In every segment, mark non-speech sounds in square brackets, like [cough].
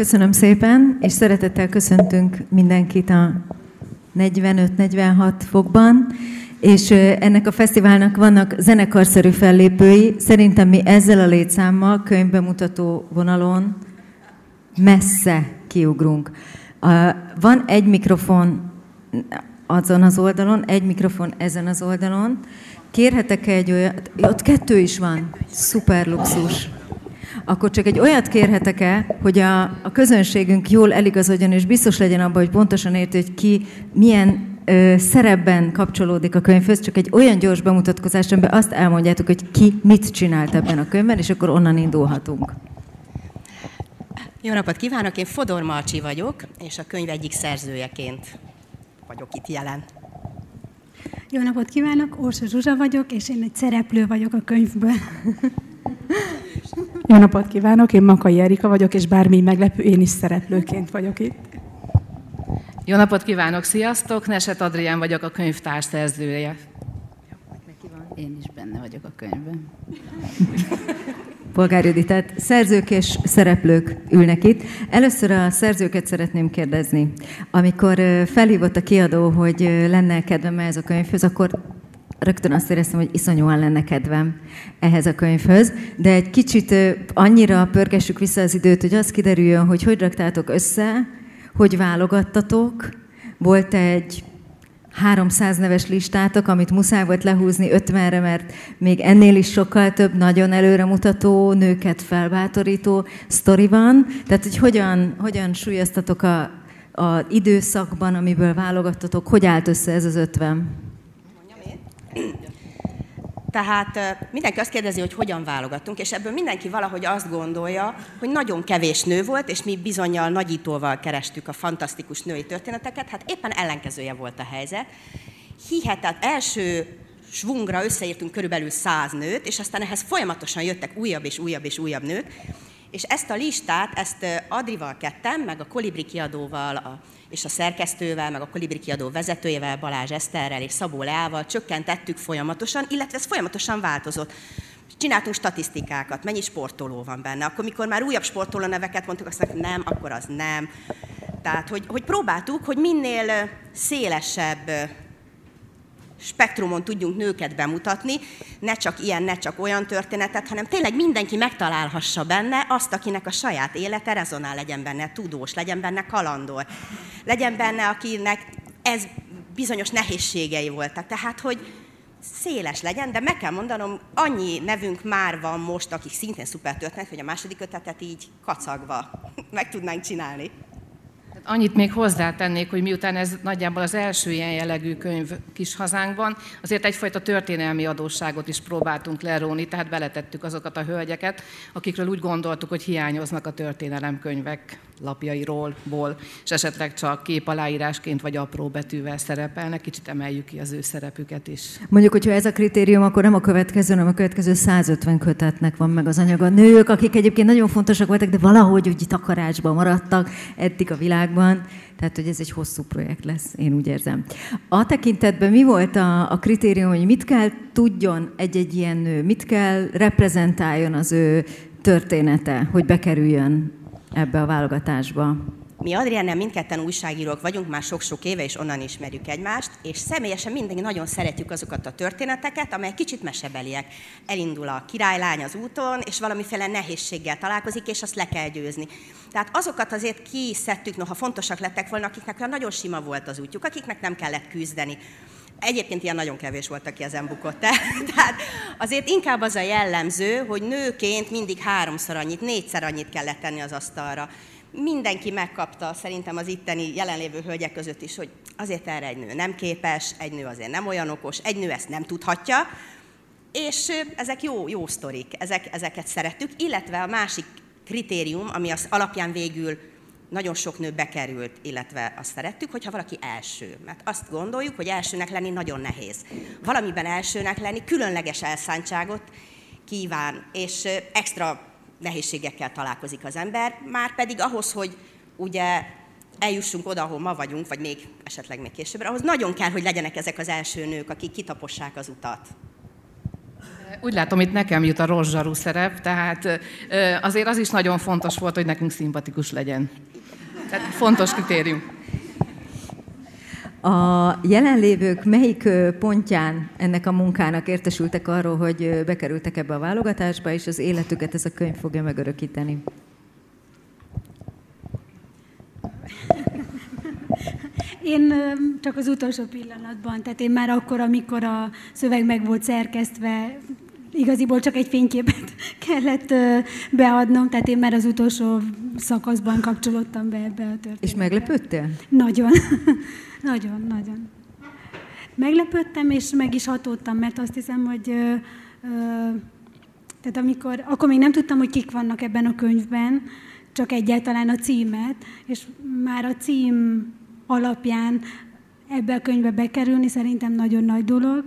Köszönöm szépen, és szeretettel köszöntünk mindenkit a 45-46 fokban, és ennek a fesztiválnak vannak zenekarszerű fellépői. Szerintem mi ezzel a létszámmal, könyvbemutató vonalon messze kiugrunk. Van egy mikrofon azon az oldalon, egy mikrofon ezen az oldalon. Kérhetek egy olyat? Ott kettő is van. Szuper luxus. Akkor csak egy olyat kérhetek-e, hogy a, a közönségünk jól eligazodjon, és biztos legyen abban, hogy pontosan érti, hogy ki milyen ö, szerepben kapcsolódik a könyvhöz, csak egy olyan gyors bemutatkozás, amiben azt elmondjátok, hogy ki mit csinált ebben a könyvben, és akkor onnan indulhatunk. Jó napot kívánok, én Fodor Marcsi vagyok, és a könyv egyik szerzőjeként vagyok itt jelen. Jó napot kívánok, Orsa Zsuzsa vagyok, és én egy szereplő vagyok a könyvből. Jó napot kívánok, én Makai Erika vagyok, és bármi meglepő, én is szereplőként vagyok itt. Jó napot kívánok, sziasztok! Neset Adrián vagyok, a könyvtárs szerzője. Én is benne vagyok a könyvben. Polgár Judit, tehát szerzők és szereplők ülnek itt. Először a szerzőket szeretném kérdezni. Amikor felhívott a kiadó, hogy lenne kedvem ez a könyvhöz, akkor rögtön azt éreztem, hogy iszonyúan lenne kedvem ehhez a könyvhöz, de egy kicsit annyira pörgessük vissza az időt, hogy az kiderüljön, hogy hogy raktátok össze, hogy válogattatok, volt egy 300 neves listátok, amit muszáj volt lehúzni 50-re, mert még ennél is sokkal több nagyon előremutató, nőket felbátorító sztori van. Tehát, hogy hogyan, hogyan súlyoztatok a, a időszakban, amiből válogattatok, hogy állt össze ez az 50? Tehát mindenki azt kérdezi, hogy hogyan válogattunk, és ebből mindenki valahogy azt gondolja, hogy nagyon kevés nő volt, és mi bizonyal nagyítóval kerestük a fantasztikus női történeteket, hát éppen ellenkezője volt a helyzet. Hihetet, első svungra összeírtunk körülbelül száz nőt, és aztán ehhez folyamatosan jöttek újabb és újabb és újabb nők, és ezt a listát, ezt Adrival kettem, meg a Kolibri kiadóval, a és a szerkesztővel, meg a Kolibri kiadó vezetőjével, Balázs Eszterrel és Szabó Leával csökkentettük folyamatosan, illetve ez folyamatosan változott. Csináltunk statisztikákat, mennyi sportoló van benne. Akkor, mikor már újabb sportoló neveket mondtuk, azt mondjuk, nem, akkor az nem. Tehát, hogy, hogy próbáltuk, hogy minél szélesebb spektrumon tudjunk nőket bemutatni, ne csak ilyen, ne csak olyan történetet, hanem tényleg mindenki megtalálhassa benne azt, akinek a saját élete rezonál, legyen benne tudós, legyen benne kalandor, legyen benne, akinek ez bizonyos nehézségei voltak. Tehát, hogy széles legyen, de meg kell mondanom, annyi nevünk már van most, akik szintén szuper történet, hogy a második ötletet így kacagva [laughs] meg tudnánk csinálni. Annyit még hozzátennék, hogy miután ez nagyjából az első ilyen jellegű könyv kis hazánkban, azért egyfajta történelmi adósságot is próbáltunk leróni, tehát beletettük azokat a hölgyeket, akikről úgy gondoltuk, hogy hiányoznak a történelemkönyvek lapjairól, ból, és esetleg csak kép aláírásként vagy apró betűvel szerepelnek, kicsit emeljük ki az ő szerepüket is. Mondjuk, hogyha ez a kritérium, akkor nem a következő, hanem a következő 150 kötetnek van meg az anyaga. Nők, akik egyébként nagyon fontosak voltak, de valahogy úgy takarásban maradtak eddig a világban. Tehát, hogy ez egy hosszú projekt lesz, én úgy érzem. A tekintetben mi volt a, a kritérium, hogy mit kell tudjon egy-egy ilyen nő, mit kell reprezentáljon az ő története, hogy bekerüljön ebbe a válogatásba? Mi Adriennel mindketten újságírók vagyunk, már sok-sok éve, és onnan ismerjük egymást, és személyesen mindenki nagyon szeretjük azokat a történeteket, amelyek kicsit mesebeliek. Elindul a királylány az úton, és valamiféle nehézséggel találkozik, és azt le kell győzni. Tehát azokat azért kiszedtük, noha fontosak lettek volna, akiknek olyan nagyon sima volt az útjuk, akiknek nem kellett küzdeni. Egyébként ilyen nagyon kevés volt, aki ezen bukott el. [laughs] Tehát azért inkább az a jellemző, hogy nőként mindig háromszor annyit, négyszer annyit kellett tenni az asztalra. Mindenki megkapta, szerintem az itteni jelenlévő hölgyek között is, hogy azért erre egy nő nem képes, egy nő azért nem olyan okos, egy nő ezt nem tudhatja, és ezek jó, jó sztorik, ezek, ezeket szerettük, illetve a másik kritérium, ami az alapján végül nagyon sok nő bekerült, illetve azt szerettük, hogyha valaki első. Mert azt gondoljuk, hogy elsőnek lenni nagyon nehéz. Valamiben elsőnek lenni különleges elszántságot kíván, és extra nehézségekkel találkozik az ember, már pedig ahhoz, hogy ugye eljussunk oda, ahol ma vagyunk, vagy még esetleg még később, ahhoz nagyon kell, hogy legyenek ezek az első nők, akik kitapossák az utat. Úgy látom, itt nekem jut a rozsarú szerep, tehát azért az is nagyon fontos volt, hogy nekünk szimpatikus legyen. Tehát fontos kritérium. A jelenlévők melyik pontján ennek a munkának értesültek arról, hogy bekerültek ebbe a válogatásba, és az életüket ez a könyv fogja megörökíteni? Én csak az utolsó pillanatban, tehát én már akkor, amikor a szöveg meg volt szerkesztve, igaziból csak egy fényképet [laughs] kellett beadnom, tehát én már az utolsó szakaszban kapcsolódtam be ebbe a történetbe. És meglepődtél? Nagyon. [laughs] nagyon, nagyon. Meglepődtem, és meg is hatódtam, mert azt hiszem, hogy ö, ö, tehát amikor, akkor még nem tudtam, hogy kik vannak ebben a könyvben, csak egyáltalán a címet, és már a cím alapján ebbe a könyvbe bekerülni szerintem nagyon nagy dolog,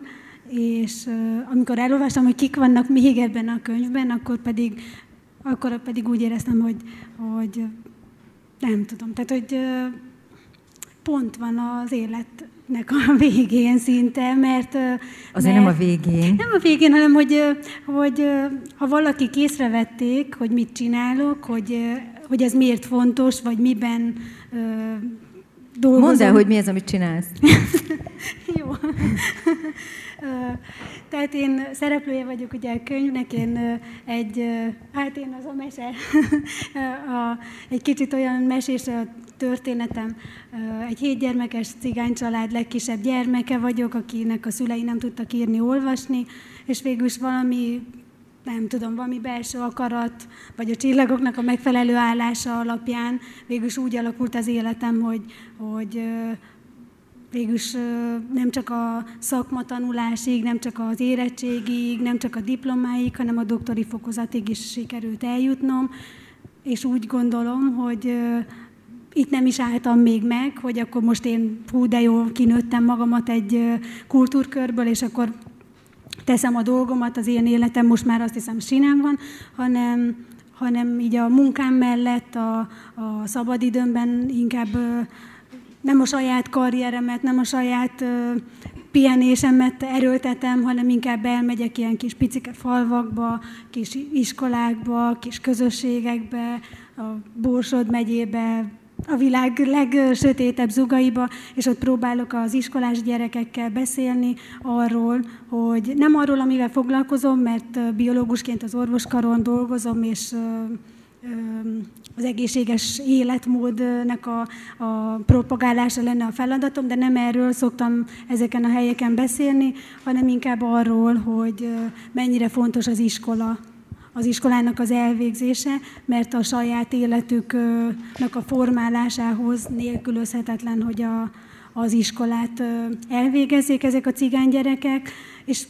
és amikor elolvastam, hogy kik vannak még ebben a könyvben, akkor pedig, akkor pedig úgy éreztem, hogy, hogy nem tudom, tehát hogy pont van az életnek a [laughs] végén szinte, mert... Azért mert, nem a végén. Nem a végén, hanem hogy, hogy ha valaki észrevették, hogy mit csinálok, hogy, hogy ez miért fontos, vagy miben dolgozom. Mondd el, hogy mi ez, amit csinálsz. [laughs] Jó. Tehát én szereplője vagyok ugye a könyvnek, én egy, hát én az a mese, [laughs] a, egy kicsit olyan mesés a történetem. Egy hétgyermekes cigány család legkisebb gyermeke vagyok, akinek a szülei nem tudtak írni, olvasni, és végül is valami nem tudom, valami belső akarat, vagy a csillagoknak a megfelelő állása alapján végülis úgy alakult az életem, hogy, hogy végülis nem csak a szakmatanulásig, nem csak az érettségig, nem csak a diplomáig, hanem a doktori fokozatig is sikerült eljutnom, és úgy gondolom, hogy itt nem is álltam még meg, hogy akkor most én hú, de jó, kinőttem magamat egy kultúrkörből, és akkor teszem a dolgomat, az én életem most már azt hiszem sinem van, hanem, hanem így a munkám mellett, a, a szabadidőmben inkább nem a saját karrieremet, nem a saját pihenésemet erőltetem, hanem inkább elmegyek ilyen kis picike falvakba, kis iskolákba, kis közösségekbe, a Borsod megyébe, a világ legsötétebb zugaiba, és ott próbálok az iskolás gyerekekkel beszélni arról, hogy nem arról, amivel foglalkozom, mert biológusként az orvoskaron dolgozom, és az egészséges életmódnak a, a propagálása lenne a feladatom, de nem erről szoktam ezeken a helyeken beszélni, hanem inkább arról, hogy mennyire fontos az iskola az iskolának az elvégzése, mert a saját életüknek a formálásához nélkülözhetetlen, hogy a, az iskolát elvégezzék ezek a cigánygyerekek, és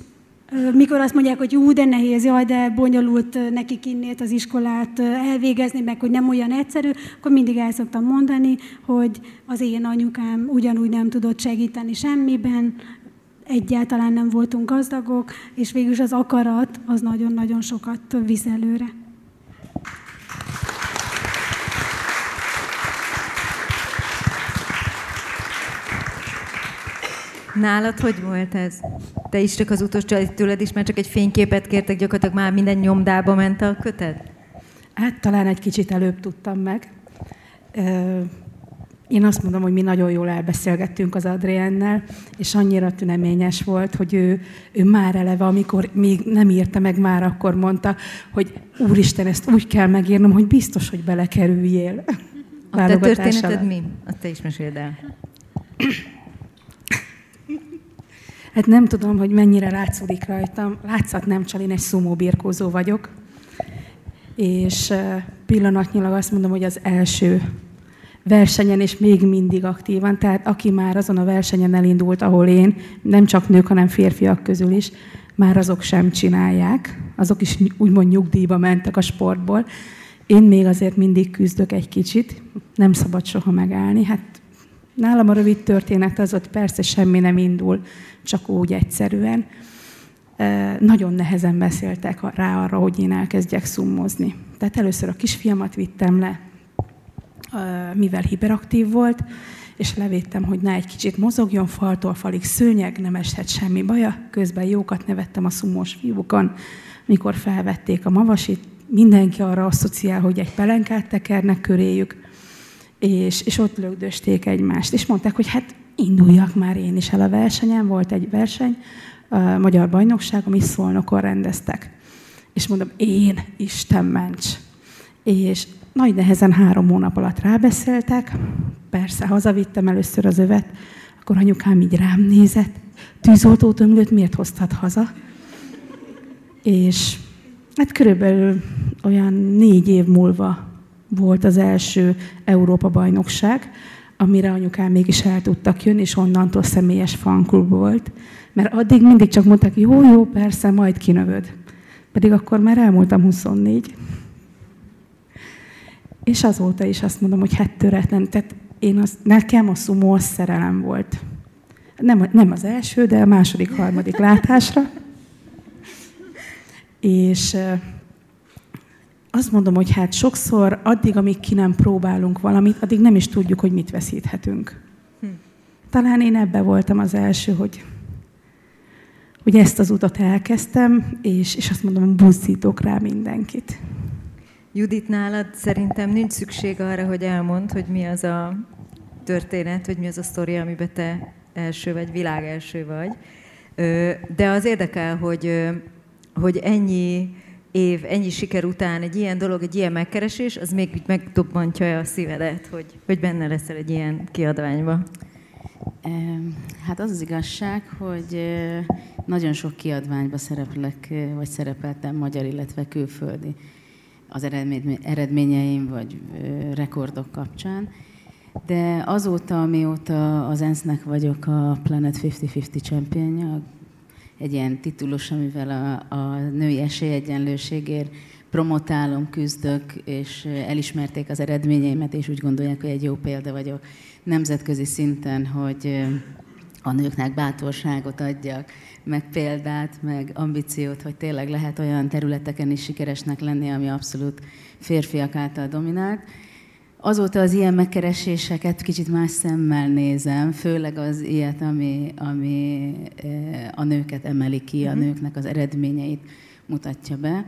mikor azt mondják, hogy ú, de nehéz, jaj, de bonyolult nekik innét az iskolát elvégezni, meg hogy nem olyan egyszerű, akkor mindig el szoktam mondani, hogy az én anyukám ugyanúgy nem tudott segíteni semmiben, egyáltalán nem voltunk gazdagok, és végül az akarat az nagyon-nagyon sokat visz előre. Nálad hogy volt ez? Te is csak az utolsó, tőled is már csak egy fényképet kértek, gyakorlatilag már minden nyomdába ment a kötet? Hát talán egy kicsit előbb tudtam meg. Én azt mondom, hogy mi nagyon jól elbeszélgettünk az Adriennel, és annyira tüneményes volt, hogy ő, ő már eleve, amikor még nem írta meg, már akkor mondta, hogy úristen, ezt úgy kell megírnom, hogy biztos, hogy belekerüljél. A te [laughs] történeted mi? Azt te is meséld el. Hát nem tudom, hogy mennyire látszódik rajtam. Látszat nem csal, én egy szumóbirkózó vagyok. És pillanatnyilag azt mondom, hogy az első versenyen, és még mindig aktívan. Tehát aki már azon a versenyen elindult, ahol én, nem csak nők, hanem férfiak közül is, már azok sem csinálják. Azok is úgymond nyugdíjba mentek a sportból. Én még azért mindig küzdök egy kicsit, nem szabad soha megállni. Hát nálam a rövid történet az ott persze semmi nem indul, csak úgy egyszerűen. Nagyon nehezen beszéltek rá arra, hogy én elkezdjek szummozni. Tehát először a kisfiamat vittem le, mivel hiperaktív volt, és levédtem, hogy ne egy kicsit mozogjon, faltól falig szőnyeg, nem eshet semmi baja. Közben jókat nevettem a szumós fiúkon, mikor felvették a mavasit, mindenki arra asszociál, hogy egy pelenkát tekernek köréjük, és, és ott lögdösték egymást, és mondták, hogy hát induljak már én is el a versenyen, volt egy verseny, a Magyar Bajnokság, amit Szolnokon rendeztek. És mondom, én, Isten ments. És nagy nehezen három hónap alatt rábeszéltek, persze hazavittem először az övet, akkor anyukám így rám nézett, tűzoltót ömlőt miért hoztad haza? És hát körülbelül olyan négy év múlva volt az első Európa-bajnokság, amire anyukám mégis el tudtak jönni, és onnantól személyes fanklub volt. Mert addig mindig csak mondták, jó, jó, persze, majd kinövöd. Pedig akkor már elmúltam 24. És azóta is azt mondom, hogy hát töretlen. Tehát én az, nekem a szumó az szerelem volt. Nem, nem az első, de a második, harmadik látásra. És azt mondom, hogy hát sokszor addig, amíg ki nem próbálunk valamit, addig nem is tudjuk, hogy mit veszíthetünk. Hm. Talán én ebbe voltam az első, hogy, hogy ezt az utat elkezdtem, és, és azt mondom, buzdítok rá mindenkit. Judit, nálad szerintem nincs szükség arra, hogy elmond, hogy mi az a történet, hogy mi az a sztori, amiben te első vagy, világ első vagy. De az érdekel, hogy, hogy ennyi év, ennyi siker után egy ilyen dolog, egy ilyen megkeresés, az még megdobbantja a szívedet, hogy, hogy benne leszel egy ilyen kiadványba? Hát az az igazság, hogy nagyon sok kiadványba szereplek, vagy szerepeltem magyar, illetve külföldi az eredményeim, vagy rekordok kapcsán. De azóta, amióta az ENSZ-nek vagyok a Planet 50-50 championja, egy ilyen titulus, amivel a, a női esélyegyenlőségért promotálom, küzdök, és elismerték az eredményeimet, és úgy gondolják, hogy egy jó példa vagyok nemzetközi szinten, hogy a nőknek bátorságot adjak, meg példát, meg ambíciót, hogy tényleg lehet olyan területeken is sikeresnek lenni, ami abszolút férfiak által dominált. Azóta az ilyen megkereséseket kicsit más szemmel nézem, főleg az ilyet, ami, ami eh, a nőket emeli ki, a mhm. nőknek az eredményeit mutatja be.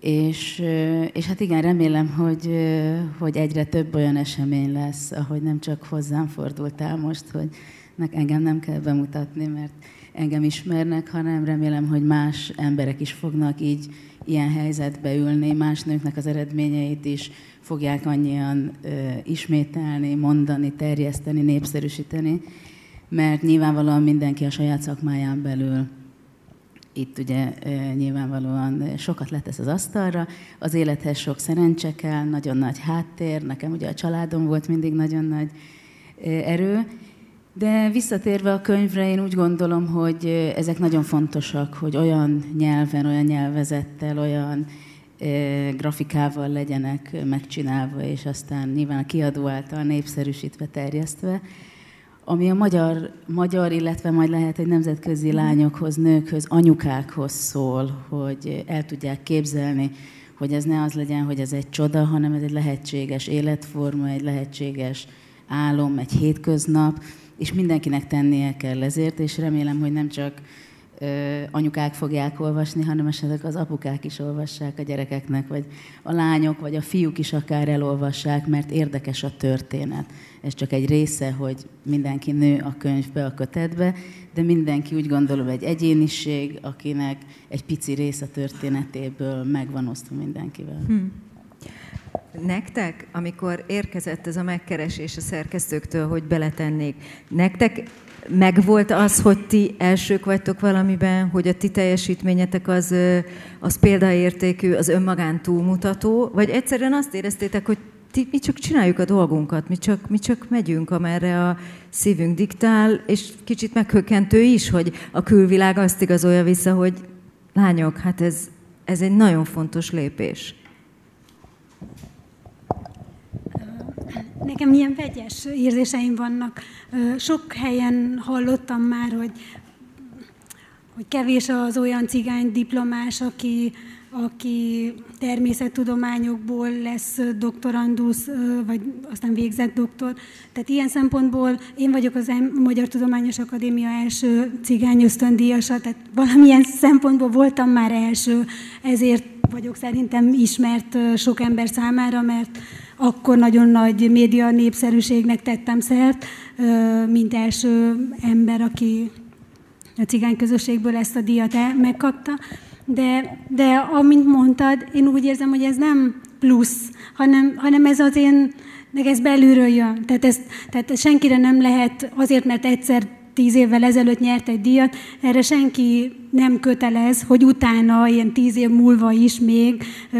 És, eh, és hát igen, remélem, hogy, eh, hogy egyre több olyan esemény lesz, ahogy nem csak hozzám fordultál most, hogy engem nem kell bemutatni, mert engem ismernek, hanem remélem, hogy más emberek is fognak így ilyen helyzetbe ülni, más nőknek az eredményeit is fogják annyian ö, ismételni, mondani, terjeszteni, népszerűsíteni, mert nyilvánvalóan mindenki a saját szakmáján belül itt ugye nyilvánvalóan sokat letesz az asztalra, az élethez sok szerencse kell, nagyon nagy háttér, nekem ugye a családom volt mindig nagyon nagy erő, de visszatérve a könyvre, én úgy gondolom, hogy ezek nagyon fontosak, hogy olyan nyelven, olyan nyelvezettel, olyan grafikával legyenek megcsinálva, és aztán nyilván a kiadó által népszerűsítve, terjesztve, ami a magyar, magyar, illetve majd lehet, hogy nemzetközi lányokhoz, nőkhöz, anyukákhoz szól, hogy el tudják képzelni, hogy ez ne az legyen, hogy ez egy csoda, hanem ez egy lehetséges életforma, egy lehetséges álom, egy hétköznap, és mindenkinek tennie kell ezért, és remélem, hogy nem csak anyukák fogják olvasni, hanem esetleg az apukák is olvassák a gyerekeknek, vagy a lányok, vagy a fiúk is akár elolvassák, mert érdekes a történet. Ez csak egy része, hogy mindenki nő a könyvbe, a kötetbe, de mindenki úgy gondolom egy egyéniség, akinek egy pici része történetéből megvan osztva mindenkivel. Hmm. Nektek, amikor érkezett ez a megkeresés a szerkesztőktől, hogy beletennék, nektek megvolt az, hogy ti elsők vagytok valamiben, hogy a ti teljesítményetek az, az példaértékű, az önmagán túlmutató, vagy egyszerűen azt éreztétek, hogy ti, mi csak csináljuk a dolgunkat, mi csak, mi csak megyünk, amerre a szívünk diktál, és kicsit meghökkentő is, hogy a külvilág azt igazolja vissza, hogy lányok, hát ez, ez egy nagyon fontos lépés. Nekem ilyen vegyes érzéseim vannak. Sok helyen hallottam már, hogy, hogy kevés az olyan cigány diplomás, aki aki természettudományokból lesz doktorandusz, vagy aztán végzett doktor. Tehát ilyen szempontból én vagyok az Magyar Tudományos Akadémia első cigány ösztöndíjasa, tehát valamilyen szempontból voltam már első, ezért vagyok szerintem ismert sok ember számára, mert akkor nagyon nagy média népszerűségnek tettem szert, mint első ember, aki a cigány közösségből ezt a díjat megkapta. De, de amint mondtad, én úgy érzem, hogy ez nem plusz, hanem, hanem ez az én, meg ez belülről jön. Tehát, ez, tehát senkire nem lehet azért, mert egyszer tíz évvel ezelőtt nyert egy díjat, erre senki nem kötelez, hogy utána, ilyen tíz év múlva is még ö,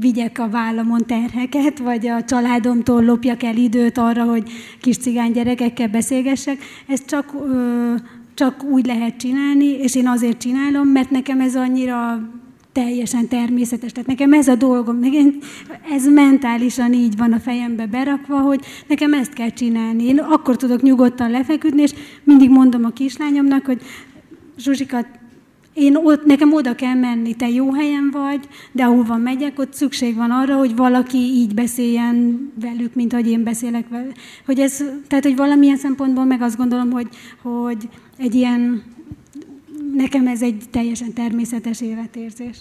vigyek a vállamon terheket, vagy a családomtól lopjak el időt arra, hogy kis cigány gyerekekkel beszélgessek. Ez csak ö, csak úgy lehet csinálni, és én azért csinálom, mert nekem ez annyira teljesen természetes. Tehát nekem ez a dolgom, nekem ez mentálisan így van a fejembe berakva, hogy nekem ezt kell csinálni. Én akkor tudok nyugodtan lefeküdni, és mindig mondom a kislányomnak, hogy Zsuzsika, én ott, nekem oda kell menni, te jó helyen vagy, de ahova megyek, ott szükség van arra, hogy valaki így beszéljen velük, mint hogy én beszélek vele. Hogy ez, tehát, hogy valamilyen szempontból meg azt gondolom, hogy, hogy egy ilyen, nekem ez egy teljesen természetes életérzés.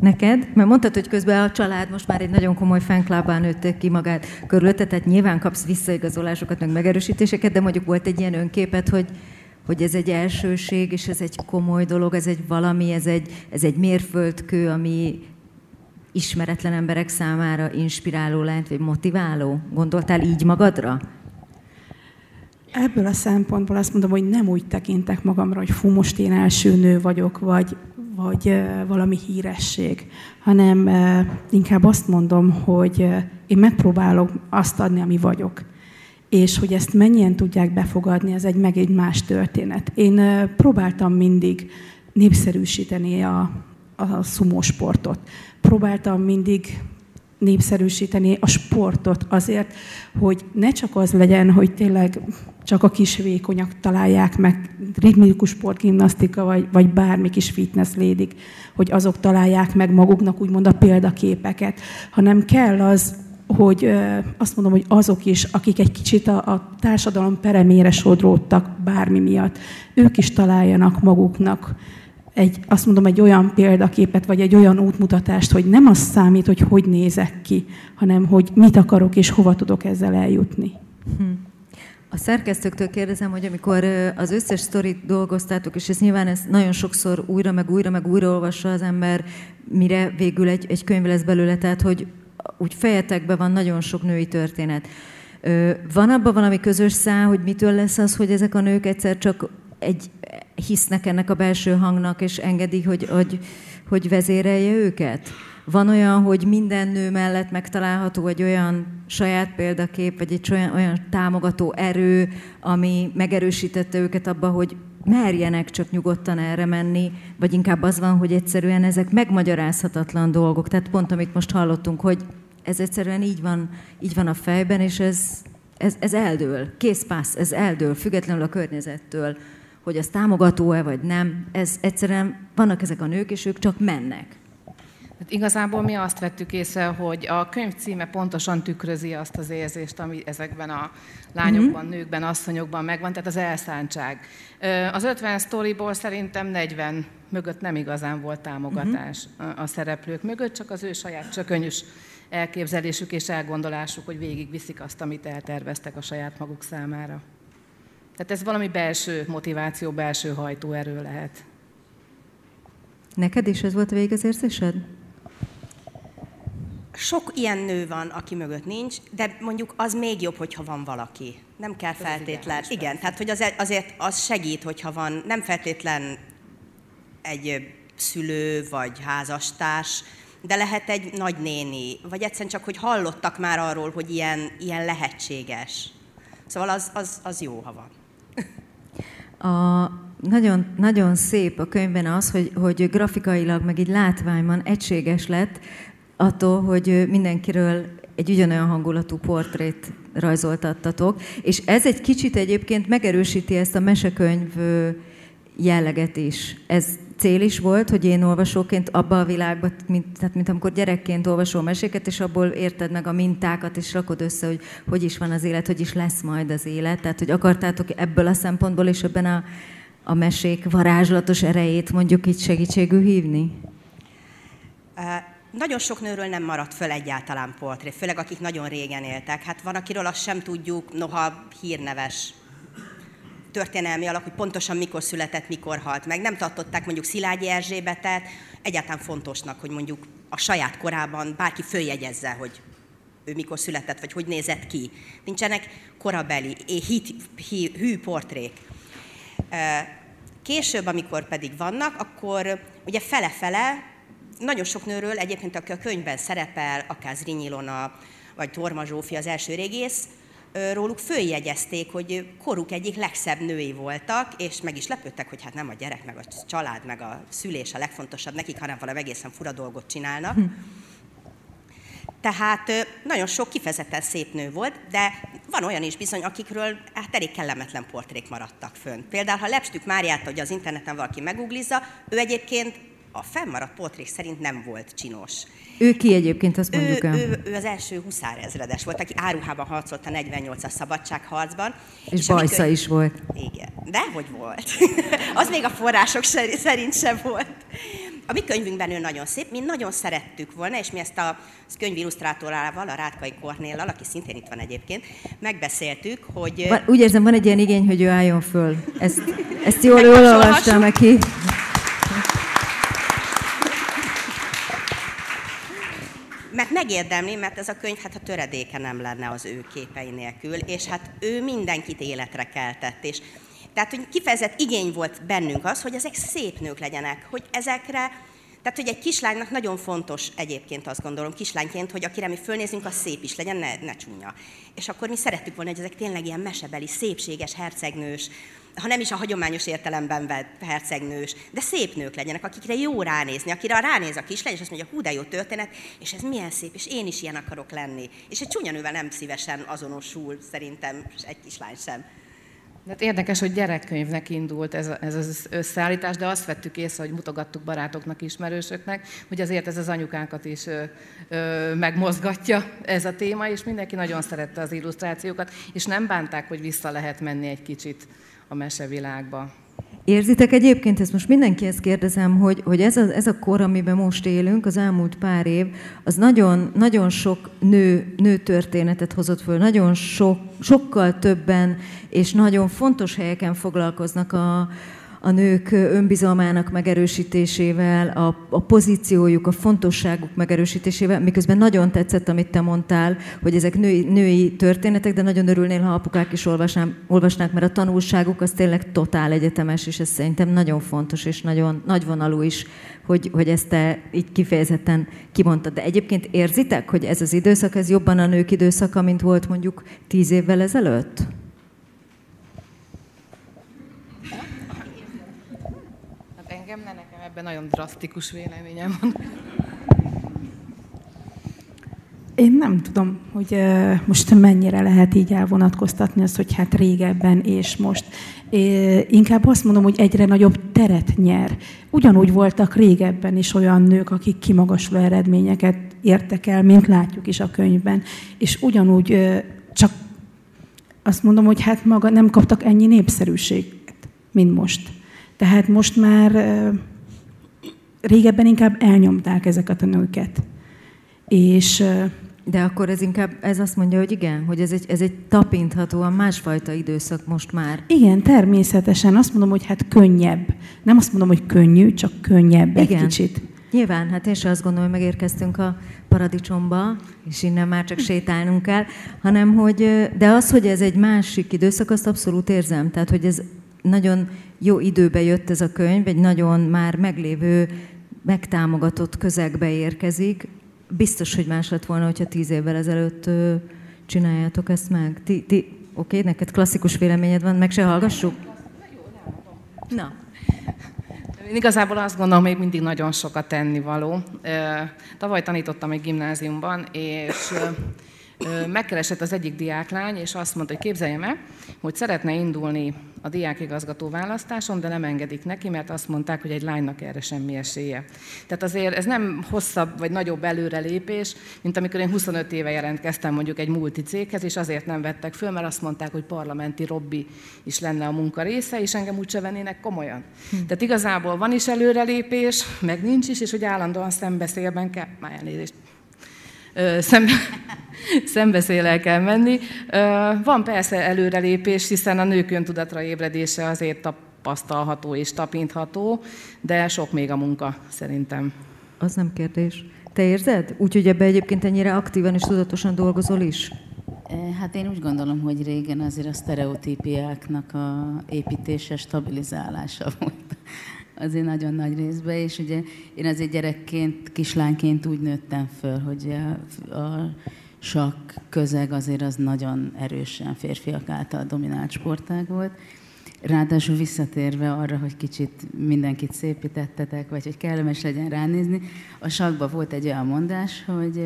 Neked? Mert mondtad, hogy közben a család most már egy nagyon komoly fanklábán nőtte ki magát körülötte, tehát nyilván kapsz visszaigazolásokat, meg megerősítéseket, de mondjuk volt egy ilyen önképet, hogy, hogy ez egy elsőség, és ez egy komoly dolog, ez egy valami, ez egy, ez egy mérföldkő, ami ismeretlen emberek számára inspiráló lehet, vagy motiváló? Gondoltál így magadra? Ebből a szempontból azt mondom, hogy nem úgy tekintek magamra, hogy fú, most én első nő vagyok, vagy, vagy valami híresség, hanem inkább azt mondom, hogy én megpróbálok azt adni, ami vagyok. És hogy ezt mennyien tudják befogadni, ez egy meg egy más történet. Én próbáltam mindig népszerűsíteni a, a szumósportot. Próbáltam mindig népszerűsíteni a sportot azért, hogy ne csak az legyen, hogy tényleg csak a kis vékonyak találják meg, ritmikus sportgimnasztika, vagy, vagy bármi kis fitness lédik, hogy azok találják meg maguknak úgymond a példaképeket, hanem kell az, hogy azt mondom, hogy azok is, akik egy kicsit a, a társadalom peremére sodródtak bármi miatt, ők is találjanak maguknak egy, azt mondom, egy olyan példaképet, vagy egy olyan útmutatást, hogy nem az számít, hogy hogy nézek ki, hanem hogy mit akarok és hova tudok ezzel eljutni. Hm. A szerkesztőktől kérdezem, hogy amikor az összes sztorit dolgoztátok, és ez nyilván ez nagyon sokszor újra, meg újra, meg újra olvassa az ember, mire végül egy, egy könyv lesz belőle, tehát hogy úgy fejetekben van nagyon sok női történet. Van abban valami közös szá, hogy mitől lesz az, hogy ezek a nők egyszer csak egy, hisznek ennek a belső hangnak, és engedi, hogy, hogy, hogy vezérelje őket? Van olyan, hogy minden nő mellett megtalálható egy olyan saját példakép, vagy egy olyan, olyan támogató erő, ami megerősítette őket abba, hogy merjenek csak nyugodtan erre menni, vagy inkább az van, hogy egyszerűen ezek megmagyarázhatatlan dolgok. Tehát pont, amit most hallottunk, hogy ez egyszerűen így van, így van a fejben, és ez, ez, ez eldől, készpász, ez eldől, függetlenül a környezettől hogy az támogató-e vagy nem, ez egyszerűen vannak ezek a nők, és ők csak mennek. Hát igazából mi azt vettük észre, hogy a könyv címe pontosan tükrözi azt az érzést, ami ezekben a lányokban, mm-hmm. nőkben, asszonyokban megvan, tehát az elszántság. Az 50 sztoriból szerintem 40 mögött nem igazán volt támogatás mm-hmm. a szereplők mögött, csak az ő saját csökönyös elképzelésük és elgondolásuk, hogy végigviszik azt, amit elterveztek a saját maguk számára. Tehát ez valami belső motiváció, belső hajtóerő lehet. Neked is ez volt a végezérzésed? Sok ilyen nő van, aki mögött nincs, de mondjuk az még jobb, hogyha van valaki. Nem kell feltétlen. Igen, tehát hogy azért, azért az segít, hogyha van, nem feltétlen egy szülő vagy házastárs, de lehet egy nagynéni, vagy egyszerűen csak, hogy hallottak már arról, hogy ilyen, ilyen lehetséges. Szóval az, az, az jó, ha van. A, nagyon, nagyon szép a könyvben az, hogy, hogy grafikailag, meg így látványban egységes lett attól, hogy mindenkiről egy ugyanolyan hangulatú portrét rajzoltattatok, és ez egy kicsit egyébként megerősíti ezt a mesekönyv jelleget is. Ez cél is volt, hogy én olvasóként abba a világba, mint, tehát mint amikor gyerekként olvasol meséket, és abból érted meg a mintákat, és rakod össze, hogy hogy is van az élet, hogy is lesz majd az élet. Tehát, hogy akartátok ebből a szempontból és ebben a, a mesék varázslatos erejét mondjuk így segítségül hívni? Nagyon sok nőről nem maradt föl egyáltalán portré, főleg akik nagyon régen éltek. Hát van, akiről azt sem tudjuk, noha hírneves történelmi alak, hogy pontosan mikor született, mikor halt meg. Nem tartották mondjuk Szilágyi Erzsébetet egyáltalán fontosnak, hogy mondjuk a saját korában bárki följegyezze, hogy ő mikor született, vagy hogy nézett ki. Nincsenek korabeli, hit, hű, portrék. Később, amikor pedig vannak, akkor ugye fele-fele, nagyon sok nőről egyébként, aki a könyvben szerepel, akár Ilona, vagy Torma Zsófi, az első régész, róluk följegyezték, hogy koruk egyik legszebb női voltak, és meg is lepődtek, hogy hát nem a gyerek, meg a család, meg a szülés a legfontosabb nekik, hanem valami egészen fura dolgot csinálnak. Hm. Tehát nagyon sok kifejezetten szép nő volt, de van olyan is bizony, akikről hát elég kellemetlen portrék maradtak fönn. Például, ha Lepstük Máriát, hogy az interneten valaki meguglizza, ő egyébként a fennmaradt portrék szerint nem volt csinos. Ő ki egyébként, azt mondjuk ő, el. Ő, ő az első huszárezredes volt, aki áruhában harcolt a 48-as szabadságharcban. És, és bajsza amikor... is volt. Igen, de hogy volt. [laughs] az még a források szerint sem volt. A mi könyvünkben ő nagyon szép, mi nagyon szerettük volna, és mi ezt a könyv illusztrátorával, a Rátkai Kornéllal, aki szintén itt van egyébként, megbeszéltük, hogy... Van, úgy érzem, van egy ilyen igény, hogy ő álljon föl. Ezt, ezt jól olvastam neki. Mert megérdemli, mert ez a könyv, hát a töredéke nem lenne az ő képei nélkül, és hát ő mindenkit életre keltett, és tehát, hogy kifejezett igény volt bennünk az, hogy ezek szép nők legyenek, hogy ezekre, tehát, hogy egy kislánynak nagyon fontos egyébként azt gondolom, kislányként, hogy akire mi fölnézünk, az szép is legyen, ne, ne csúnya. És akkor mi szerettük volna, hogy ezek tényleg ilyen mesebeli, szépséges, hercegnős, ha nem is a hagyományos értelemben vett hercegnős, de szép nők legyenek, akikre jó ránézni, akire ránéz a kislány, és azt mondja, hú, de jó történet, és ez milyen szép, és én is ilyen akarok lenni. És egy csúnya nővel nem szívesen azonosul szerintem egy kislány sem. Hát érdekes, hogy gyerekkönyvnek indult ez, ez az összeállítás, de azt vettük észre, hogy mutogattuk barátoknak, ismerősöknek, hogy azért ez az anyukákat is ö, ö, megmozgatja ez a téma, és mindenki nagyon szerette az illusztrációkat, és nem bánták, hogy vissza lehet menni egy kicsit a mesevilágba. Érzitek egyébként, ezt most mindenkihez kérdezem, hogy, hogy ez, a, ez a kor, amiben most élünk, az elmúlt pár év, az nagyon, nagyon sok nő, nő történetet hozott föl, nagyon sok, sokkal többen és nagyon fontos helyeken foglalkoznak a, a nők önbizalmának megerősítésével, a, a pozíciójuk, a fontosságuk megerősítésével, miközben nagyon tetszett, amit te mondtál, hogy ezek női, női történetek, de nagyon örülnél, ha apukák is olvasnám, olvasnák, mert a tanulságuk az tényleg totál egyetemes, és ez szerintem nagyon fontos, és nagyon nagyvonalú is, hogy, hogy ezt te így kifejezetten kimondtad. De egyébként érzitek, hogy ez az időszak, ez jobban a nők időszaka, mint volt mondjuk tíz évvel ezelőtt? Ebben nagyon drasztikus véleményem van. Én nem tudom, hogy most mennyire lehet így elvonatkoztatni azt, hogy hát régebben és most. Inkább azt mondom, hogy egyre nagyobb teret nyer. Ugyanúgy voltak régebben is olyan nők, akik kimagasló eredményeket értek el, mint látjuk is a könyvben. És ugyanúgy csak azt mondom, hogy hát maga nem kaptak ennyi népszerűséget, mint most. Tehát most már régebben inkább elnyomták ezeket a nőket. És de akkor ez inkább, ez azt mondja, hogy igen, hogy ez egy, ez egy tapinthatóan másfajta időszak most már. Igen, természetesen. Azt mondom, hogy hát könnyebb. Nem azt mondom, hogy könnyű, csak könnyebb igen. egy kicsit. Nyilván, hát én sem azt gondolom, hogy megérkeztünk a paradicsomba, és innen már csak sétálnunk kell, hanem hogy, de az, hogy ez egy másik időszak, azt abszolút érzem. Tehát, hogy ez nagyon jó időbe jött ez a könyv, egy nagyon már meglévő megtámogatott közegbe érkezik. Biztos, hogy más lett volna, hogyha tíz évvel ezelőtt csináljátok ezt meg. Ti, ti, oké, neked klasszikus véleményed van, meg se hallgassuk? Na. Én igazából azt gondolom, még mindig nagyon sokat tennivaló. Tavaly tanítottam egy gimnáziumban, és megkeresett az egyik diáklány, és azt mondta, hogy képzeljem el, hogy szeretne indulni a diákigazgató választáson, de nem engedik neki, mert azt mondták, hogy egy lánynak erre semmi esélye. Tehát azért ez nem hosszabb vagy nagyobb előrelépés, mint amikor én 25 éve jelentkeztem mondjuk egy multicéghez, és azért nem vettek föl, mert azt mondták, hogy parlamenti robbi is lenne a munka része, és engem úgyse vennének komolyan. Hm. Tehát igazából van is előrelépés, meg nincs is, és hogy állandóan szembeszélben kell, már elnézést, szembe, [laughs] szembeszélel kell menni. Van persze előrelépés, hiszen a nők öntudatra ébredése azért tapasztalható és tapintható, de sok még a munka szerintem. Az nem kérdés. Te érzed? Úgyhogy ebbe egyébként ennyire aktívan és tudatosan dolgozol is? Hát én úgy gondolom, hogy régen azért a sztereotípiáknak a építése, stabilizálása volt azért nagyon nagy részben, és ugye én azért gyerekként, kislányként úgy nőttem föl, hogy a, a sakk közeg azért az nagyon erősen férfiak által dominált sportág volt. Ráadásul visszatérve arra, hogy kicsit mindenkit szépítettetek, vagy hogy kellemes legyen ránézni, a sakban volt egy olyan mondás, hogy,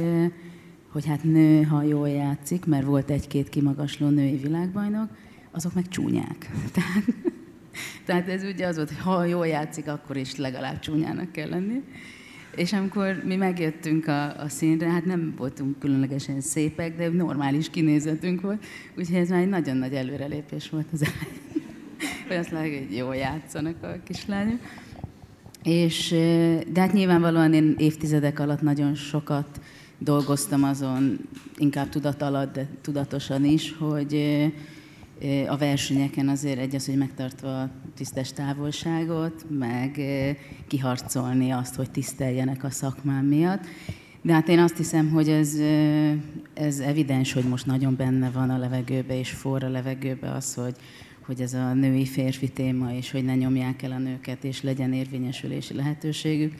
hogy hát nő, ha jól játszik, mert volt egy-két kimagasló női világbajnok, azok meg csúnyák. [laughs] Tehát tehát ez ugye az volt, hogy ha jól játszik, akkor is legalább csúnyának kell lenni. És amikor mi megjöttünk a, a színre, hát nem voltunk különlegesen szépek, de normális kinézetünk volt, úgyhogy ez már egy nagyon nagy előrelépés volt az [laughs] hogy azt látjuk, hogy jól játszanak a kislányok. És, de hát nyilvánvalóan én évtizedek alatt nagyon sokat dolgoztam azon, inkább tudat alatt, de tudatosan is, hogy, a versenyeken azért egy az, hogy megtartva a tisztes távolságot, meg kiharcolni azt, hogy tiszteljenek a szakmám miatt. De hát én azt hiszem, hogy ez, ez evidens, hogy most nagyon benne van a levegőbe, és forr a levegőbe az, hogy, hogy ez a női-férfi téma, és hogy ne nyomják el a nőket, és legyen érvényesülési lehetőségük.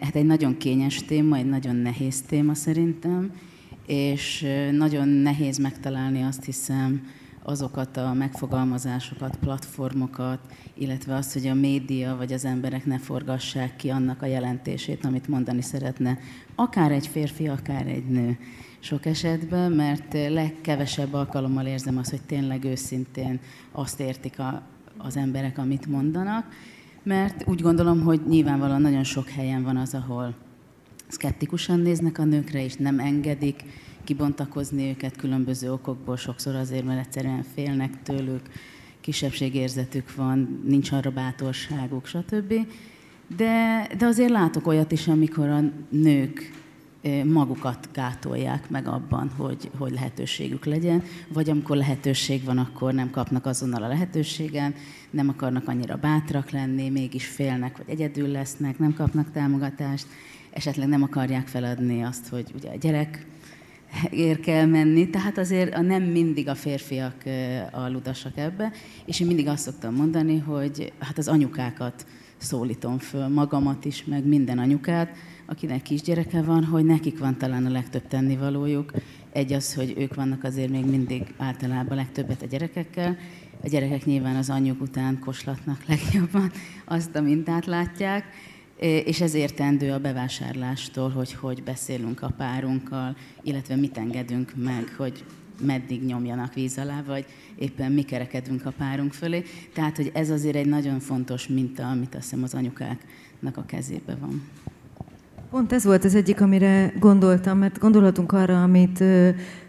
Hát egy nagyon kényes téma, egy nagyon nehéz téma szerintem, és nagyon nehéz megtalálni azt hiszem, azokat a megfogalmazásokat, platformokat, illetve azt, hogy a média vagy az emberek ne forgassák ki annak a jelentését, amit mondani szeretne, akár egy férfi, akár egy nő. Sok esetben, mert legkevesebb alkalommal érzem azt, hogy tényleg őszintén azt értik a, az emberek, amit mondanak, mert úgy gondolom, hogy nyilvánvalóan nagyon sok helyen van az, ahol szkeptikusan néznek a nőkre, és nem engedik, kibontakozni őket különböző okokból, sokszor azért, mert egyszerűen félnek tőlük, kisebbségérzetük van, nincs arra bátorságuk, stb. De, de azért látok olyat is, amikor a nők magukat gátolják meg abban, hogy, hogy lehetőségük legyen, vagy amikor lehetőség van, akkor nem kapnak azonnal a lehetőségen, nem akarnak annyira bátrak lenni, mégis félnek, vagy egyedül lesznek, nem kapnak támogatást, esetleg nem akarják feladni azt, hogy ugye a gyerek ér kell menni, tehát azért a nem mindig a férfiak a ludasak ebbe, és én mindig azt szoktam mondani, hogy hát az anyukákat szólítom föl, magamat is, meg minden anyukát, akinek kisgyereke van, hogy nekik van talán a legtöbb tennivalójuk. Egy az, hogy ők vannak azért még mindig általában legtöbbet a gyerekekkel, a gyerekek nyilván az anyjuk után koslatnak legjobban, azt a mintát látják, és ez értendő a bevásárlástól, hogy hogy beszélünk a párunkkal, illetve mit engedünk meg, hogy meddig nyomjanak víz alá, vagy éppen mi kerekedünk a párunk fölé. Tehát, hogy ez azért egy nagyon fontos minta, amit azt hiszem az anyukáknak a kezébe van. Pont ez volt az egyik, amire gondoltam, mert gondolhatunk arra, amit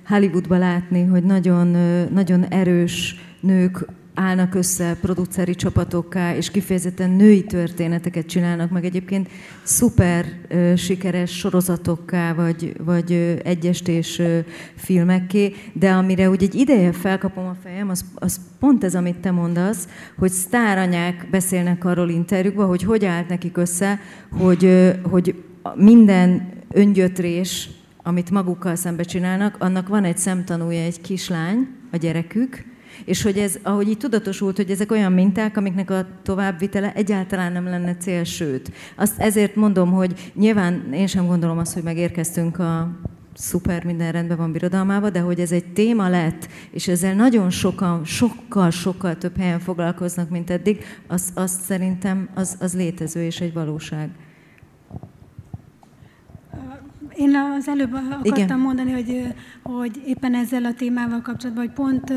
Hollywoodban látni, hogy nagyon, nagyon erős nők állnak össze produceri csapatokká, és kifejezetten női történeteket csinálnak, meg egyébként szuper ö, sikeres sorozatokká, vagy, vagy ö, egyestés ö, filmekké, de amire úgy egy ideje felkapom a fejem, az, az pont ez, amit te mondasz, hogy sztáranyák beszélnek arról interjúkban, hogy hogy állt nekik össze, hogy, ö, hogy minden öngyötrés, amit magukkal szembe csinálnak, annak van egy szemtanúja, egy kislány, a gyerekük, és hogy ez, ahogy így tudatosult, hogy ezek olyan minták, amiknek a továbbvitele egyáltalán nem lenne cél, sőt. Azt ezért mondom, hogy nyilván én sem gondolom azt, hogy megérkeztünk a szuper, minden rendben van birodalmába, de hogy ez egy téma lett, és ezzel nagyon sokan, sokkal, sokkal több helyen foglalkoznak, mint eddig, az, az szerintem az, az létező és egy valóság. Én az előbb akartam Igen. mondani, hogy, hogy éppen ezzel a témával kapcsolatban, hogy pont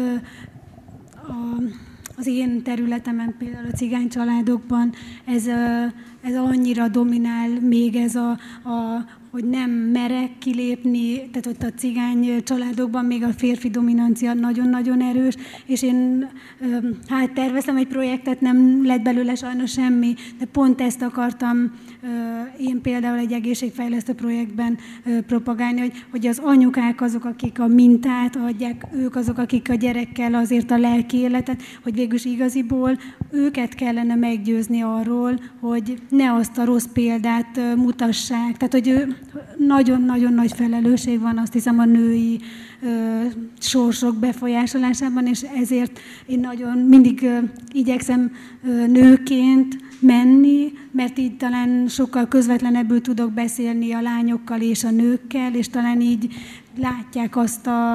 az én területemen, például a cigány családokban ez, ez annyira dominál még ez a, a, hogy nem merek kilépni, tehát ott a cigány családokban még a férfi dominancia nagyon-nagyon erős, és én hát terveztem egy projektet, nem lett belőle sajnos semmi, de pont ezt akartam én például egy egészségfejlesztő projektben propagálni, hogy, hogy az anyukák azok, akik a mintát adják, ők azok, akik a gyerekkel azért a lelki életet, hogy végülis igaziból őket kellene meggyőzni arról, hogy ne azt a rossz példát mutassák. Tehát, hogy nagyon-nagyon nagy felelősség van, azt hiszem, a női sorsok befolyásolásában, és ezért én nagyon mindig igyekszem nőként menni, mert így talán sokkal közvetlenebbül tudok beszélni a lányokkal és a nőkkel, és talán így látják azt, a,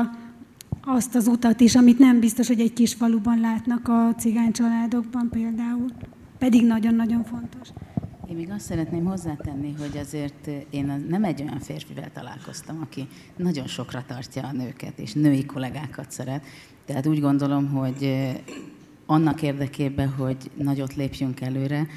azt az utat is, amit nem biztos, hogy egy kis faluban látnak a cigány családokban például. Pedig nagyon-nagyon fontos. Én még azt szeretném hozzátenni, hogy azért én nem egy olyan férfivel találkoztam, aki nagyon sokra tartja a nőket, és női kollégákat szeret. Tehát úgy gondolom, hogy annak érdekében, hogy nagyot lépjünk előre,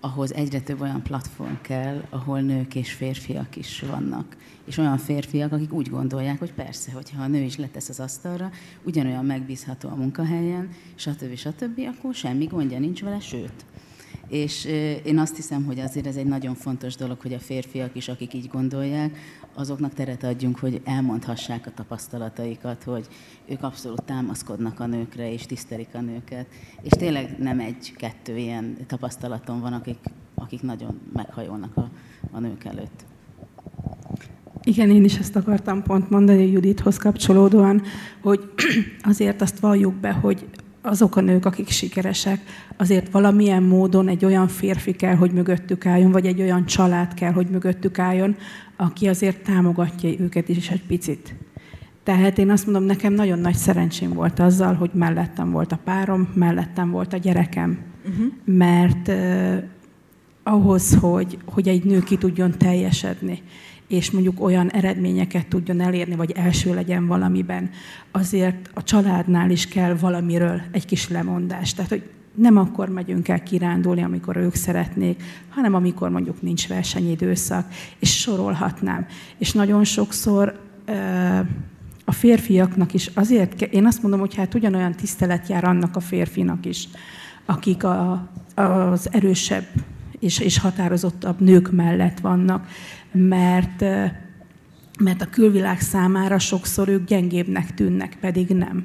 ahhoz egyre több olyan platform kell, ahol nők és férfiak is vannak. És olyan férfiak, akik úgy gondolják, hogy persze, hogyha a nő is letesz az asztalra, ugyanolyan megbízható a munkahelyen, stb. stb., akkor semmi gondja nincs vele, sőt, és én azt hiszem, hogy azért ez egy nagyon fontos dolog, hogy a férfiak is, akik így gondolják, azoknak teret adjunk, hogy elmondhassák a tapasztalataikat, hogy ők abszolút támaszkodnak a nőkre, és tisztelik a nőket. És tényleg nem egy-kettő ilyen tapasztalatom van, akik, akik nagyon meghajolnak a, a nők előtt. Igen, én is ezt akartam pont mondani Judithoz kapcsolódóan, hogy [clears throat] azért azt valljuk be, hogy azok a nők, akik sikeresek, azért valamilyen módon egy olyan férfi kell, hogy mögöttük álljon, vagy egy olyan család kell, hogy mögöttük álljon, aki azért támogatja őket is egy picit. Tehát én azt mondom, nekem nagyon nagy szerencsém volt azzal, hogy mellettem volt a párom, mellettem volt a gyerekem. Uh-huh. Mert uh, ahhoz, hogy, hogy egy nő ki tudjon teljesedni, és mondjuk olyan eredményeket tudjon elérni, vagy első legyen valamiben, azért a családnál is kell valamiről egy kis lemondás. Tehát, hogy nem akkor megyünk el kirándulni, amikor ők szeretnék, hanem amikor mondjuk nincs versenyidőszak, és sorolhatnám. És nagyon sokszor a férfiaknak is azért, én azt mondom, hogy hát ugyanolyan tisztelet jár annak a férfinak is, akik a, az erősebb és, és határozottabb nők mellett vannak, mert, mert a külvilág számára sokszor ők gyengébbnek tűnnek, pedig nem.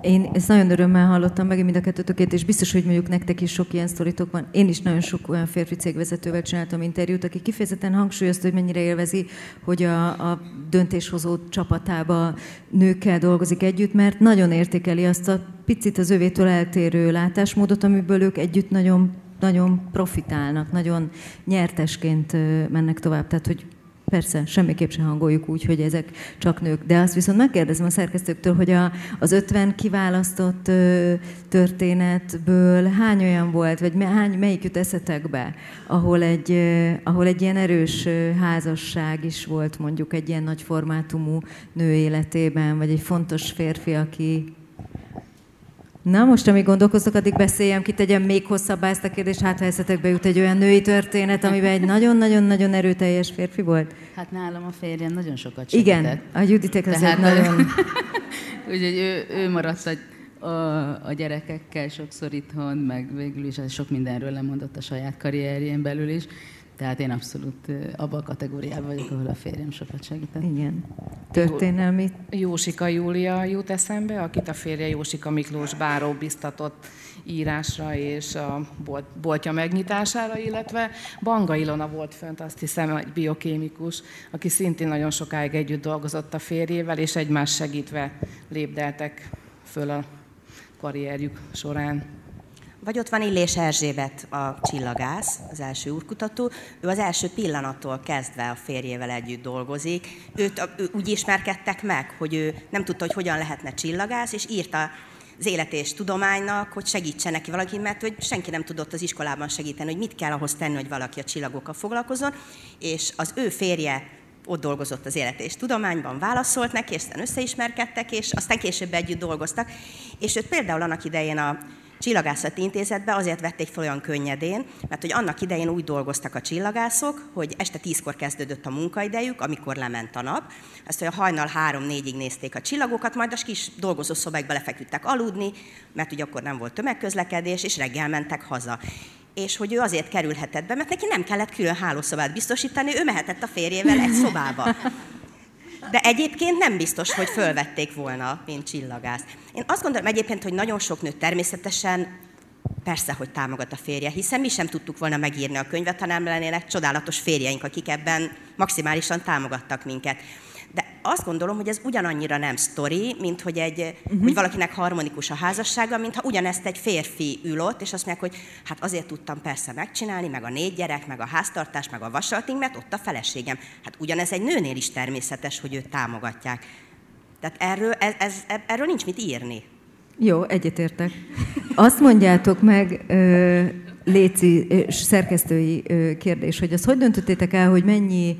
Én ezt nagyon örömmel hallottam meg, mind a kettőtökét, és biztos, hogy mondjuk nektek is sok ilyen sztoritok van. Én is nagyon sok olyan férfi cégvezetővel csináltam interjút, aki kifejezetten hangsúlyozta, hogy mennyire élvezi, hogy a, a döntéshozó csapatába nőkkel dolgozik együtt, mert nagyon értékeli azt a picit az övétől eltérő látásmódot, amiből ők együtt nagyon nagyon profitálnak, nagyon nyertesként mennek tovább. Tehát, hogy Persze, semmiképp sem hangoljuk úgy, hogy ezek csak nők. De azt viszont megkérdezem a szerkesztőktől, hogy a, az 50 kiválasztott ö, történetből hány olyan volt, vagy hány, melyik jut eszetekbe, ahol egy, ö, ahol egy ilyen erős ö, házasság is volt mondjuk egy ilyen nagy formátumú nő életében, vagy egy fontos férfi, aki Na, most amíg gondolkoztok, addig beszéljem, tegyem még hosszabbá ezt a kérdést, hát ha eszetekbe jut egy olyan női történet, amiben egy nagyon-nagyon-nagyon erőteljes férfi volt. Hát nálam a férjem nagyon sokat segített. Igen, a Juditek az egy nagyon... [laughs] Úgyhogy ő, ő maradt a, a, a gyerekekkel sokszor itthon, meg végül is sok mindenről lemondott a saját karrierjén belül is. Tehát én abszolút abban a kategóriában vagyok, ahol a férjem sokat segített. Igen. Történelmi. Jósika Júlia jut eszembe, akit a férje Jósika Miklós báró biztatott írásra és a bolt, boltja megnyitására, illetve Banga Ilona volt fönt, azt hiszem, egy biokémikus, aki szintén nagyon sokáig együtt dolgozott a férjével, és egymás segítve lépdeltek föl a karrierjük során. Vagy ott van Illés Erzsébet, a csillagász, az első úrkutató. Ő az első pillanattól kezdve a férjével együtt dolgozik. Őt ő úgy ismerkedtek meg, hogy ő nem tudta, hogy hogyan lehetne csillagász, és írta az élet és tudománynak, hogy segítsen neki valaki, mert hogy senki nem tudott az iskolában segíteni, hogy mit kell ahhoz tenni, hogy valaki a csillagokkal foglalkozon, és az ő férje ott dolgozott az élet és tudományban, válaszolt neki, és aztán összeismerkedtek, és aztán később együtt dolgoztak. És őt például annak idején a csillagászati intézetbe azért vették fel olyan könnyedén, mert hogy annak idején úgy dolgoztak a csillagászok, hogy este tízkor kezdődött a munkaidejük, amikor lement a nap. Ezt, a hajnal három-négyig nézték a csillagokat, majd a kis dolgozószobákba lefeküdtek aludni, mert ugye akkor nem volt tömegközlekedés, és reggel mentek haza és hogy ő azért kerülhetett be, mert neki nem kellett külön hálószobát biztosítani, ő mehetett a férjével egy szobába. [laughs] De egyébként nem biztos, hogy fölvették volna, mint csillagász. Én azt gondolom egyébként, hogy nagyon sok nő természetesen persze, hogy támogat a férje, hiszen mi sem tudtuk volna megírni a könyvet, ha nem lennének csodálatos férjeink, akik ebben maximálisan támogattak minket azt gondolom, hogy ez ugyanannyira nem sztori, mint hogy, egy, uh-huh. hogy valakinek harmonikus a házassága, mintha ugyanezt egy férfi ül ott, és azt mondják, hogy hát azért tudtam persze megcsinálni, meg a négy gyerek, meg a háztartás, meg a vasalting, mert ott a feleségem. Hát ugyanez egy nőnél is természetes, hogy őt támogatják. Tehát erről, ez, ez, erről nincs mit írni. Jó, egyetértek. Azt mondjátok meg, léci szerkesztői kérdés, hogy azt hogy döntöttétek el, hogy mennyi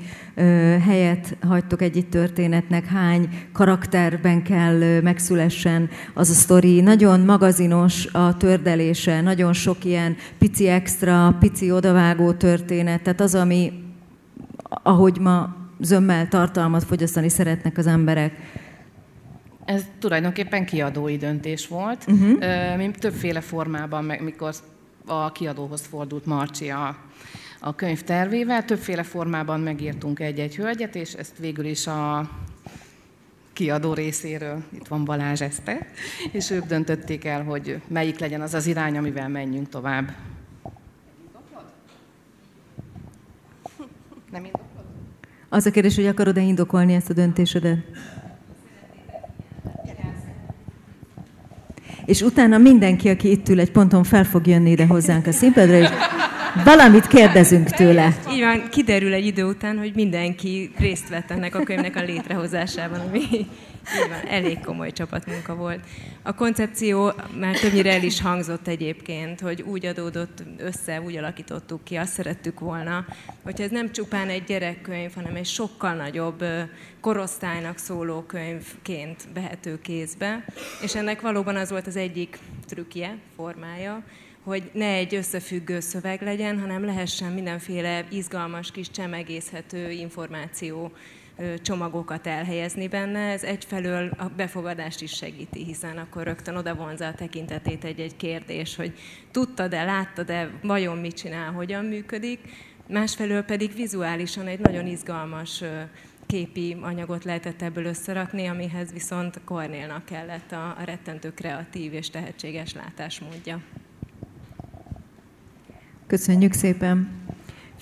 helyet hagytok egy történetnek, hány karakterben kell megszülessen az a sztori. Nagyon magazinos a tördelése, nagyon sok ilyen pici extra, pici odavágó történet, tehát az, ami, ahogy ma zömmel tartalmat fogyasztani szeretnek az emberek. Ez tulajdonképpen kiadói döntés volt. Uh-huh. Mi többféle formában, mikor a kiadóhoz fordult Marci a, a könyv tervével. Többféle formában megírtunk egy-egy hölgyet, és ezt végül is a kiadó részéről, itt van Balázs Eszte, és ők döntötték el, hogy melyik legyen az az irány, amivel menjünk tovább. Nem indoklod? Az a kérdés, hogy akarod-e indokolni ezt a döntésedet? És utána mindenki, aki itt ül egy ponton, fel fog jönni ide hozzánk a színpadra, és valamit kérdezünk tőle. Így van, kiderül egy idő után, hogy mindenki részt vett ennek a könyvnek a létrehozásában, ami van, elég komoly csapatmunka volt. A koncepció már többnyire el is hangzott egyébként, hogy úgy adódott össze, úgy alakítottuk ki, azt szerettük volna, hogyha ez nem csupán egy gyerekkönyv, hanem egy sokkal nagyobb korosztálynak szóló könyvként behető kézbe, és ennek valóban az volt az egyik trükkje, formája, hogy ne egy összefüggő szöveg legyen, hanem lehessen mindenféle izgalmas kis csemegészhető információ csomagokat elhelyezni benne. Ez egyfelől a befogadást is segíti, hiszen akkor rögtön oda vonza a tekintetét egy-egy kérdés, hogy tudtad-e, láttad-e, vajon mit csinál, hogyan működik. Másfelől pedig vizuálisan egy nagyon izgalmas képi anyagot lehetett ebből összerakni, amihez viszont Kornélnak kellett a, a rettentő kreatív és tehetséges látásmódja. Köszönjük szépen!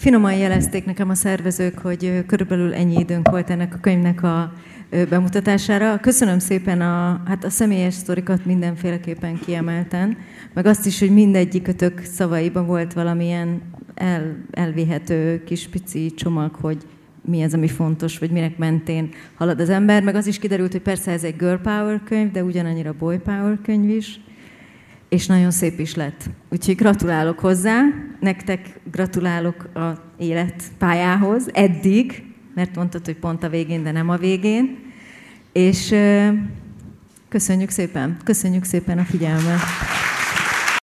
Finoman jelezték nekem a szervezők, hogy körülbelül ennyi időnk volt ennek a könyvnek a bemutatására. Köszönöm szépen a, hát a személyes sztorikat mindenféleképpen kiemelten, meg azt is, hogy mindegyikötök szavaiban volt valamilyen el, elvihető kis pici csomag, hogy mi az, ami fontos, vagy minek mentén halad az ember. Meg az is kiderült, hogy persze ez egy girl power könyv, de ugyanannyira boy power könyv is és nagyon szép is lett. Úgyhogy gratulálok hozzá, nektek gratulálok a életpályához, eddig, mert mondtad, hogy pont a végén, de nem a végén, és köszönjük szépen, köszönjük szépen a figyelmet.